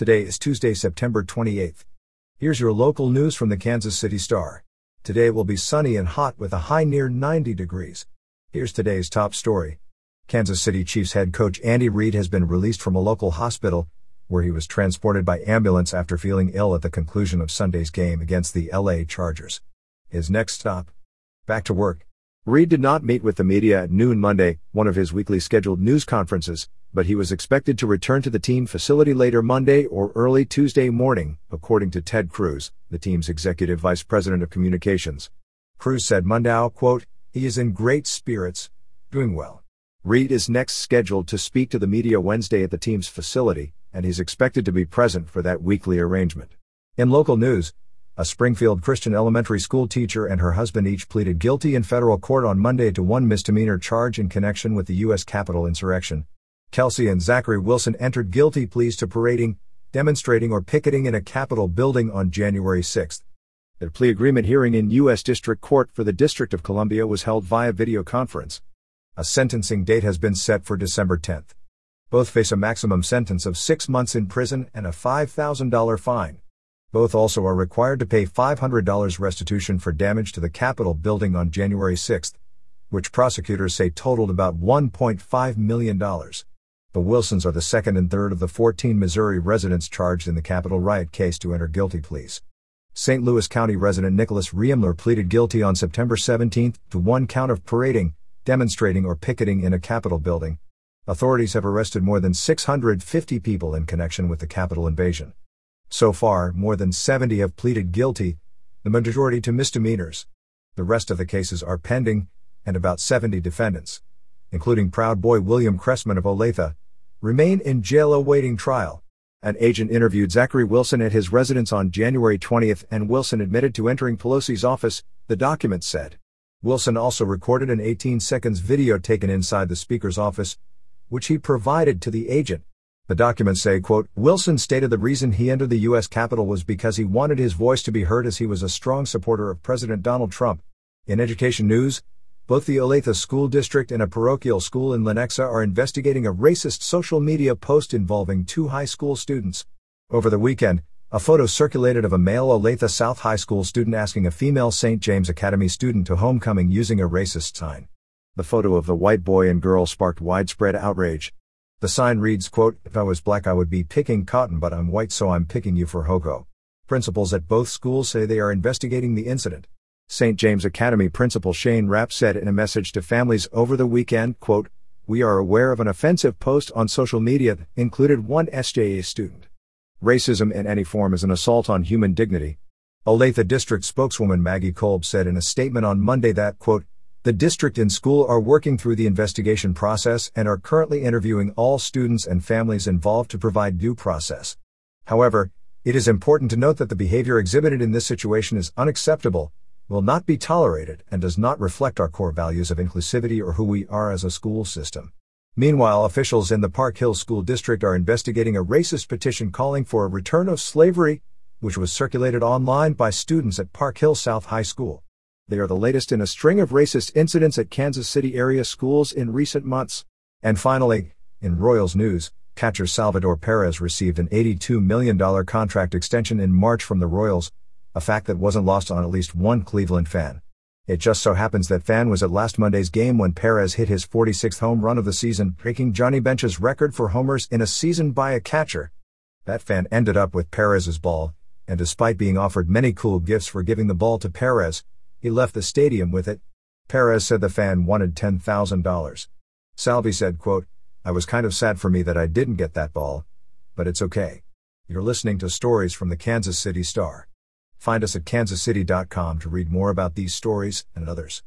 Today is Tuesday, September 28th. Here's your local news from the Kansas City Star. Today will be sunny and hot with a high near 90 degrees. Here's today's top story. Kansas City Chiefs head coach Andy Reid has been released from a local hospital, where he was transported by ambulance after feeling ill at the conclusion of Sunday's game against the LA Chargers. His next stop? Back to work. Reid did not meet with the media at noon Monday, one of his weekly scheduled news conferences, but he was expected to return to the team facility later Monday or early Tuesday morning, according to Ted Crews, the team's executive vice president of communications. Cruz said Monday, quote, he is in great spirits, doing well. Reid is next scheduled to speak to the media Wednesday at the team's facility, and he's expected to be present for that weekly arrangement. In local news, a Springfield Christian elementary school teacher and her husband each pleaded guilty in federal court on Monday to one misdemeanor charge in connection with the U.S. Capitol insurrection. Kelsey and Zachary Wilson entered guilty pleas to parading, demonstrating, or picketing in a Capitol building on January 6. Their plea agreement hearing in U.S. District Court for the District of Columbia was held via video conference. A sentencing date has been set for December 10. Both face a maximum sentence of six months in prison and a $5,000 fine. Both also are required to pay $500 restitution for damage to the Capitol building on January 6, which prosecutors say totaled about $1.5 million. The Wilsons are the second and third of the 14 Missouri residents charged in the Capitol riot case to enter guilty pleas. St. Louis County resident Nicholas Reimler pleaded guilty on September 17 to one count of parading, demonstrating, or picketing in a Capitol building. Authorities have arrested more than 650 people in connection with the Capitol invasion. So far, more than 70 have pleaded guilty, the majority to misdemeanors. The rest of the cases are pending, and about 70 defendants, including Proud Boy William Chrestman of Olathe, remain in jail awaiting trial. An agent interviewed Zachary Wilson at his residence on January 20th, and Wilson admitted to entering Pelosi's office, the document said. Wilson also recorded an 18 seconds video taken inside the Speaker's office, which he provided to the agent. The documents say, quote, Wilson stated the reason he entered the U.S. Capitol was because he wanted his voice to be heard as he was a strong supporter of President Donald Trump. In education news, both the Olathe School District and a parochial school in Lenexa are investigating a racist social media post involving two high school students. Over the weekend, a photo circulated of a male Olathe South High School student asking a female St. James Academy student to homecoming using a racist sign. The photo of the white boy and girl sparked widespread outrage. The sign reads, quote, If I was black I would be picking cotton but I'm white so I'm picking you for HoCo. Principals at both schools say they are investigating the incident. St. James Academy Principal Shane Rapp said in a message to families over the weekend, quote, We are aware of an offensive post on social media that included one SJA student. Racism in any form is an assault on human dignity. Olathe District spokeswoman Maggie Kolb said in a statement on Monday that, quote, the district and school are working through the investigation process and are currently interviewing all students and families involved to provide due process. However, it is important to note that the behavior exhibited in this situation is unacceptable, will not be tolerated, and does not reflect our core values of inclusivity or who we are as a school system. Meanwhile, officials in the Park Hill School District are investigating a racist petition calling for a return of slavery, which was circulated online by students at Park Hill South High School. They are the latest in a string of racist incidents at Kansas City area schools in recent months. And finally, in Royals news, catcher Salvador Perez received an $82 million contract extension in March from the Royals, a fact that wasn't lost on at least one Cleveland fan. It just so happens that fan was at last Monday's game when Perez hit his 46th home run of the season, breaking Johnny Bench's record for homers in a season by a catcher. That fan ended up with Perez's ball, and despite being offered many cool gifts for giving the ball to Perez, he left the stadium with it. Perez said the fan wanted $10,000. Salvy said, quote, I was kind of sad for me that I didn't get that ball. But it's okay. You're listening to stories from the Kansas City Star. Find us at kansascity.com to read more about these stories and others.